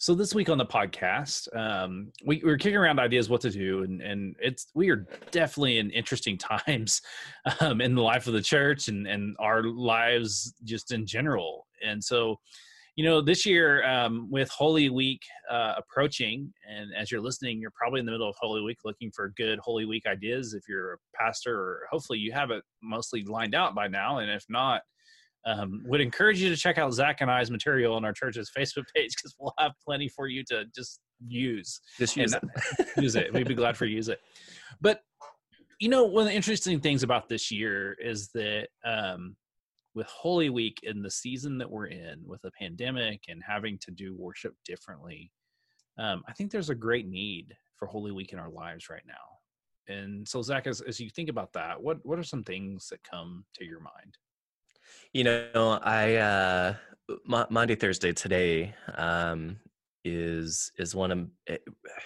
So this week on the podcast, um, we, we, are kicking around ideas what to do, and and it's we are definitely in interesting times um, in the life of the church and and our lives just in general. And so, you know, this year um, with Holy Week uh, approaching, and as you're listening, you're probably in the middle of Holy Week looking for good Holy Week ideas. If you're a pastor, or hopefully you have it mostly lined out by now, and if not um, would encourage you to check out Zach and I's material on our church's Facebook page because we'll have plenty for you to just use. Just use it. use it. We'd be glad for you to use it. But you know, one of the interesting things about this year is that um, with Holy Week in the season that we're in, with a pandemic and having to do worship differently, um, I think there's a great need for Holy Week in our lives right now. And so, Zach, as, as you think about that, what what are some things that come to your mind? You know, I uh Maundy Thursday today um is is one of eh,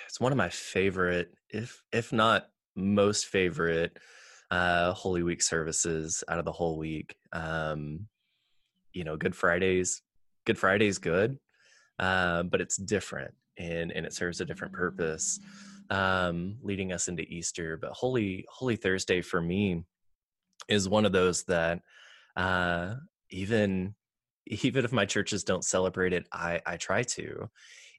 it's one of my favorite if if not most favorite uh Holy Week services out of the whole week. Um you know, Good Fridays Good Friday's good. Uh, but it's different and and it serves a different purpose um leading us into Easter, but Holy Holy Thursday for me is one of those that uh, even even if my churches don't celebrate it, I I try to,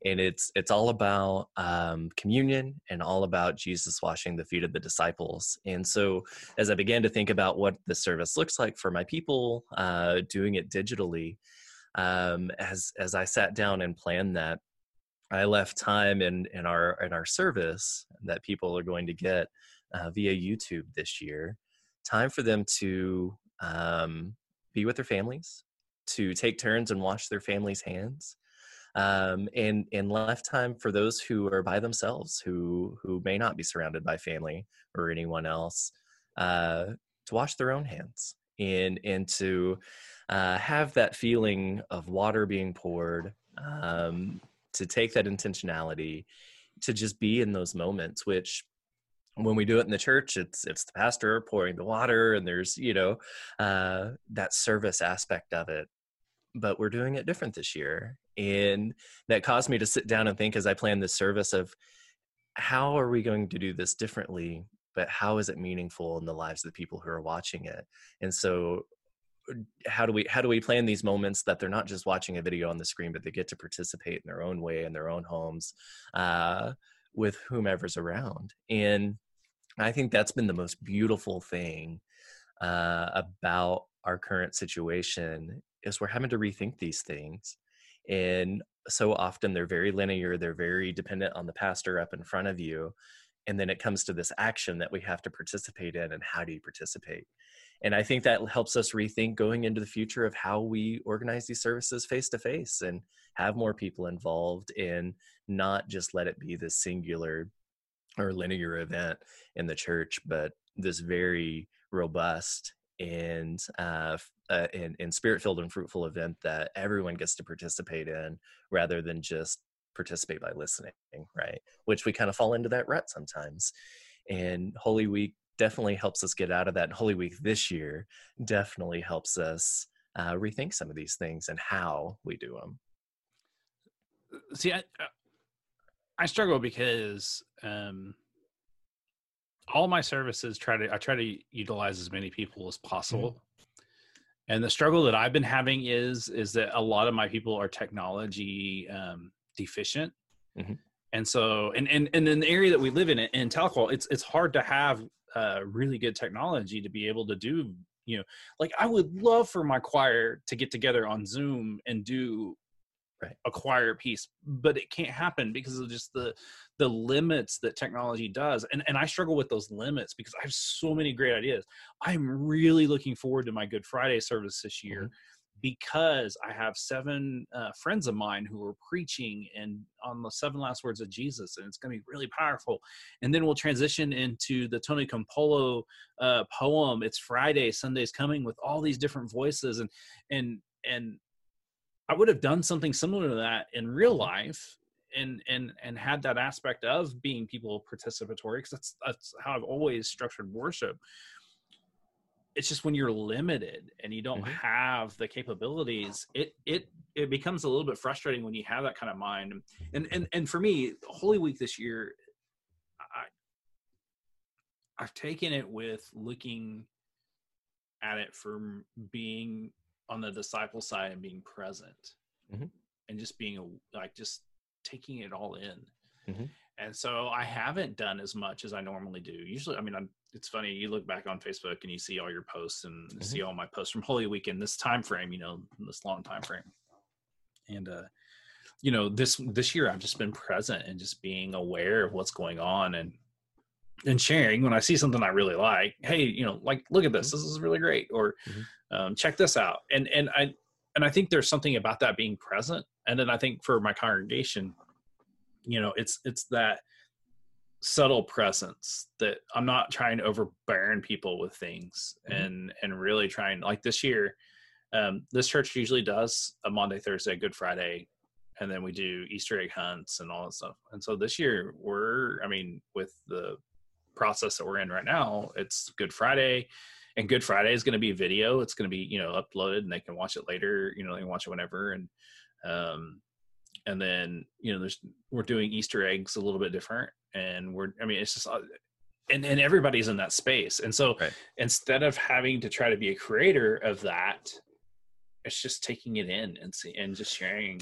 and it's it's all about um, communion and all about Jesus washing the feet of the disciples. And so, as I began to think about what the service looks like for my people, uh, doing it digitally, um, as as I sat down and planned that, I left time in in our in our service that people are going to get uh, via YouTube this year, time for them to um, be with their families, to take turns and wash their families' hands, um, and and left time for those who are by themselves, who who may not be surrounded by family or anyone else, uh, to wash their own hands and and to uh, have that feeling of water being poured, um, to take that intentionality, to just be in those moments, which when we do it in the church it's it's the pastor pouring the water and there's you know uh, that service aspect of it but we're doing it different this year and that caused me to sit down and think as i plan this service of how are we going to do this differently but how is it meaningful in the lives of the people who are watching it? And so uh, how do we how do we plan these moments that they're not just watching a video on the screen but they get to participate in their own way in their own homes? Uh, with whomever's around and I think that's been the most beautiful thing uh, about our current situation is we're having to rethink these things and so often they're very linear they're very dependent on the pastor up in front of you and then it comes to this action that we have to participate in and how do you participate and i think that helps us rethink going into the future of how we organize these services face to face and have more people involved and not just let it be this singular or linear event in the church, but this very robust and uh, uh and, and spirit filled and fruitful event that everyone gets to participate in rather than just participate by listening, right? Which we kind of fall into that rut sometimes. And Holy Week definitely helps us get out of that. And Holy Week this year definitely helps us uh, rethink some of these things and how we do them. See, I, I struggle because um, all my services try to I try to utilize as many people as possible. Mm-hmm. And the struggle that I've been having is is that a lot of my people are technology um, deficient. Mm-hmm. And so, and, and, and in the area that we live in, in Tahlequah, it's, it's hard to have uh, really good technology to be able to do, you know, like I would love for my choir to get together on Zoom and do right. a piece but it can't happen because of just the the limits that technology does and and i struggle with those limits because i have so many great ideas i'm really looking forward to my good friday service this year mm-hmm. Because I have seven uh, friends of mine who are preaching and on the seven last words of Jesus, and it's going to be really powerful. And then we'll transition into the Tony Campolo uh, poem. It's Friday, Sunday's coming with all these different voices, and and and I would have done something similar to that in real life. And, and and had that aspect of being people participatory because that's that's how I've always structured worship it's just when you're limited and you don't mm-hmm. have the capabilities it it it becomes a little bit frustrating when you have that kind of mind and and and for me holy week this year i i've taken it with looking at it from being on the disciple side and being present mm-hmm. and just being a, like just taking it all in mm-hmm. And so i haven't done as much as i normally do. Usually i mean i'm it's funny you look back on facebook and you see all your posts and mm-hmm. see all my posts from holy weekend this time frame you know this long time frame. And uh you know this this year i've just been present and just being aware of what's going on and and sharing. When i see something i really like hey you know like look at this. Mm-hmm. this is really great. Or mm-hmm. um, check this out. And and i and i think there's something about that being present. And then i think for my congregation you know it's it's that subtle presence that I'm not trying to overburn people with things mm-hmm. and and really trying like this year um, this church usually does a Maundy, Thursday, Good Friday, and then we do Easter egg hunts and all that stuff. And so this year we're, I mean, with the process that we're in right now, it's Good Friday, and Good Friday is going to be video. It's going to be you know uploaded, and they can watch it later. You know, they can watch it whenever, and um, and then you know there's we're doing Easter eggs a little bit different, and we're i mean it's just uh, and, and everybody's in that space and so right. instead of having to try to be a creator of that it's just taking it in and see and just sharing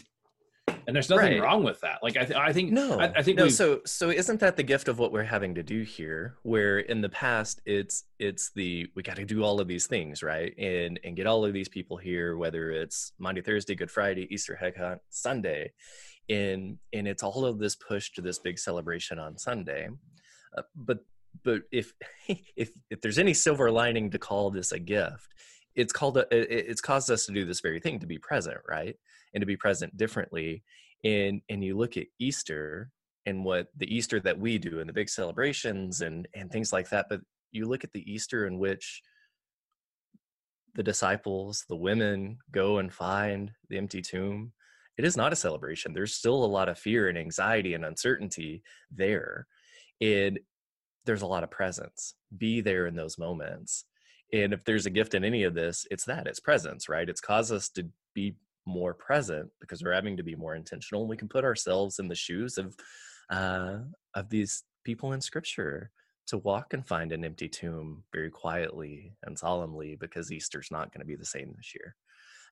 and there's nothing right. wrong with that like i, th- I think no i, I think no so so isn't that the gift of what we're having to do here where in the past it's it's the we got to do all of these things right and and get all of these people here whether it's maundy thursday good friday easter heck hunt sunday and and it's all of this push to this big celebration on Sunday. Uh, but but if if if there's any silver lining to call this a gift, it's called a, it's caused us to do this very thing to be present, right? And to be present differently. And and you look at Easter and what the Easter that we do and the big celebrations and and things like that, but you look at the Easter in which the disciples, the women go and find the empty tomb it is not a celebration. There's still a lot of fear and anxiety and uncertainty there. And there's a lot of presence. Be there in those moments. And if there's a gift in any of this, it's that it's presence, right? It's caused us to be more present because we're having to be more intentional. And we can put ourselves in the shoes of uh, of these people in Scripture to walk and find an empty tomb very quietly and solemnly because Easter's not going to be the same this year.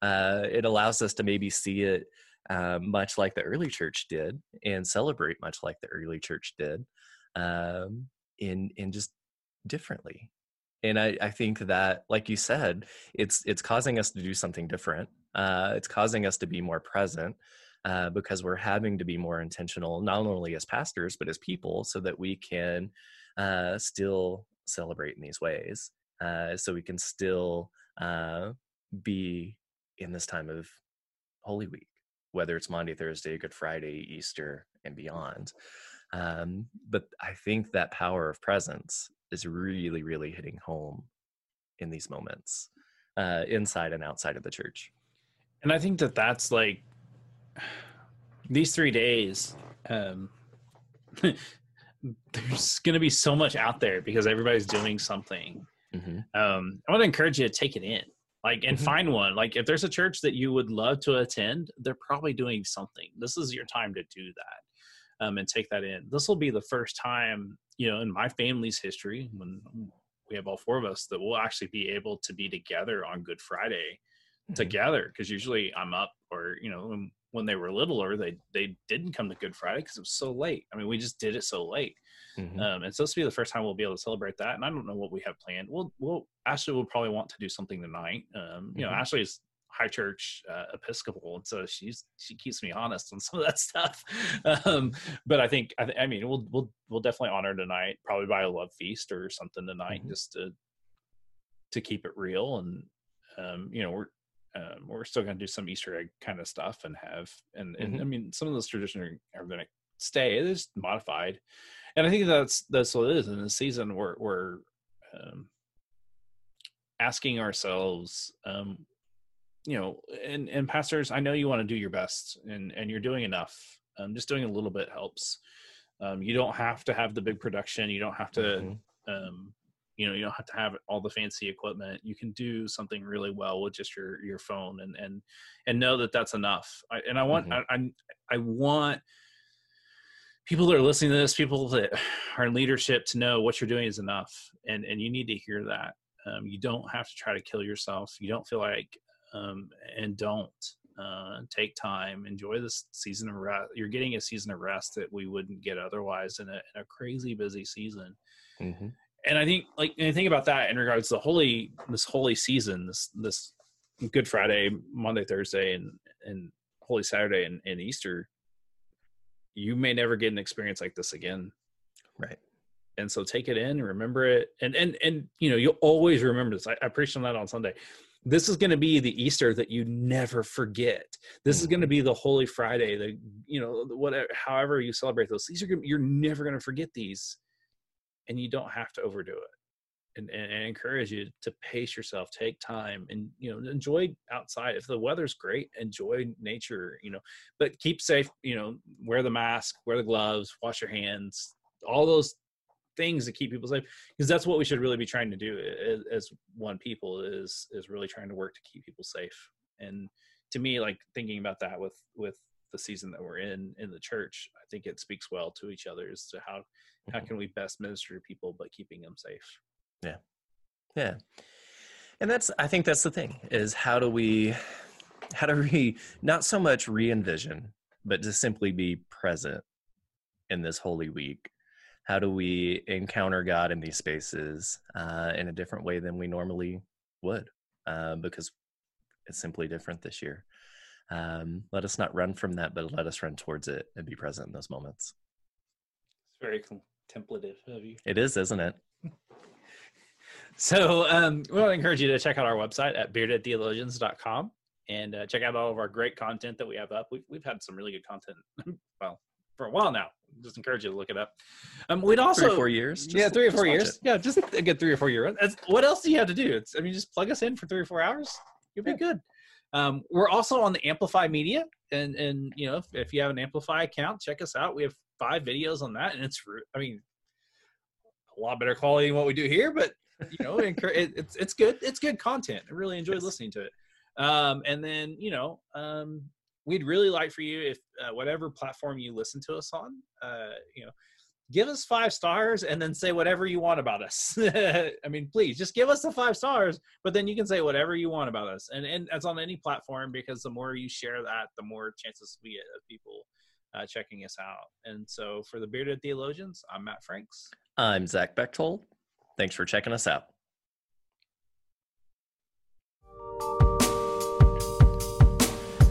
Uh, it allows us to maybe see it uh, much like the early church did and celebrate much like the early church did um, in in just differently and I, I think that like you said it's it's causing us to do something different uh, it's causing us to be more present uh, because we're having to be more intentional not only as pastors but as people so that we can uh, still celebrate in these ways uh, so we can still uh, be in this time of holy week whether it's Maundy, Thursday, Good Friday, Easter, and beyond. Um, but I think that power of presence is really, really hitting home in these moments, uh, inside and outside of the church. And I think that that's like these three days. Um, there's going to be so much out there because everybody's doing something. Mm-hmm. Um, I want to encourage you to take it in like and mm-hmm. find one like if there's a church that you would love to attend they're probably doing something this is your time to do that um, and take that in this will be the first time you know in my family's history when we have all four of us that we'll actually be able to be together on good friday mm-hmm. together because usually i'm up or you know when, when they were littler they they didn't come to good friday because it was so late i mean we just did it so late Mm-hmm. Um, and so this will be the first time we'll be able to celebrate that. And I don't know what we have planned. We'll, we'll Ashley will probably want to do something tonight. Um, mm-hmm. You know, mm-hmm. Ashley's high church uh, Episcopal, and so she's she keeps me honest on some of that stuff. Um, but I think I, th- I mean we'll we'll we'll definitely honor tonight, probably by a love feast or something tonight, mm-hmm. just to to keep it real. And um, you know we're um, we're still going to do some Easter egg kind of stuff and have and and Mhm. I mean some of those traditions are, are going to stay. It is modified, and I think that's that's what it is in the season. We're we're um, asking ourselves, um, you know, and and pastors, I know you want to do your best, and and you're doing enough. Um, just doing a little bit helps. Um, you don't have to have the big production. You don't have to Mhm. um, you know you don't have to have all the fancy equipment you can do something really well with just your your phone and and and know that that's enough I, and i want Mhm. I, I i want people that are listening to this people that are in leadership to know what you're doing is enough and and you need to hear that um, you don't have to try to kill yourself you don't feel like um, and don't uh, take time enjoy this season of rest you're getting a season of rest that we wouldn't get otherwise in a, in a crazy busy season Mhm. and I think like and I think about that in regards to the holy this holy season, this this Good Friday, Maundy, Thursday, and and Holy Saturday and, and Easter, you may never get an experience like this again. Right. And so take it in, remember it, and and and you know you'll always remember this. I, I preached on that on Sunday. This is going to be the Easter that you never forget. This is going to mm-hmm. be the Holy Friday, the you know whatever, however you celebrate those. These are gonna, you're never going to forget these, and you don't have to overdo it. And, and, and encourage you to pace yourself, take time, and you know enjoy outside. If the weather's great, enjoy nature. You know, but keep safe. You know, wear the mask, wear the gloves, wash your hands. All those things to keep people safe because that's what we should really be trying to do as, as one people is is really trying to work to keep people safe and to me like thinking about that with with the season that we're in in the church i think it speaks well to each other as to how how Mhm. can we best minister to people but keeping them safe Yeah. Yeah. And that's I think that's the thing is how do we how do we not so much re-envision, but to simply be present in this holy week? How do we encounter God in these spaces uh, in a different way than we normally would? Uh, because it's simply different this year. Um, let us not run from that, but let us run towards it and be present in those moments. it's very contemplative of you It is, isn't it? So um, we want to encourage you to check out our website at beardedtheologians.com and uh, check out all of our great content that we have up. We've, we've had some really good content, well, for a while now. Just encourage you to look it up. Um, we'd also Three or four years. yeah, three or four years. it. Yeah, just a good three or four years. That's, what else do you have to do? It's, I mean, just plug us in for three or four hours. You'll be Yeah. good. Um, we're also on the Amplify Media, and and you know if, if you have an Amplify account, check us out. We have five videos on that, and it's I mean a lot better quality than what we do here, but you know it, it's it's good. It's good content. I really enjoyed Yes. listening to it. Um, and then you know um, we'd really like for you if uh, whatever platform you listen to us on, uh, you know give us five stars and then say whatever you want about us. I mean, please just give us the five stars, but then you can say whatever you want about us. And and that's on any platform because the more you share that, the more chances we get of people uh, checking us out. And so for the Bearded Theologians, I'm Matt Franks. I'm Zach Bechtold. Thanks for checking us out.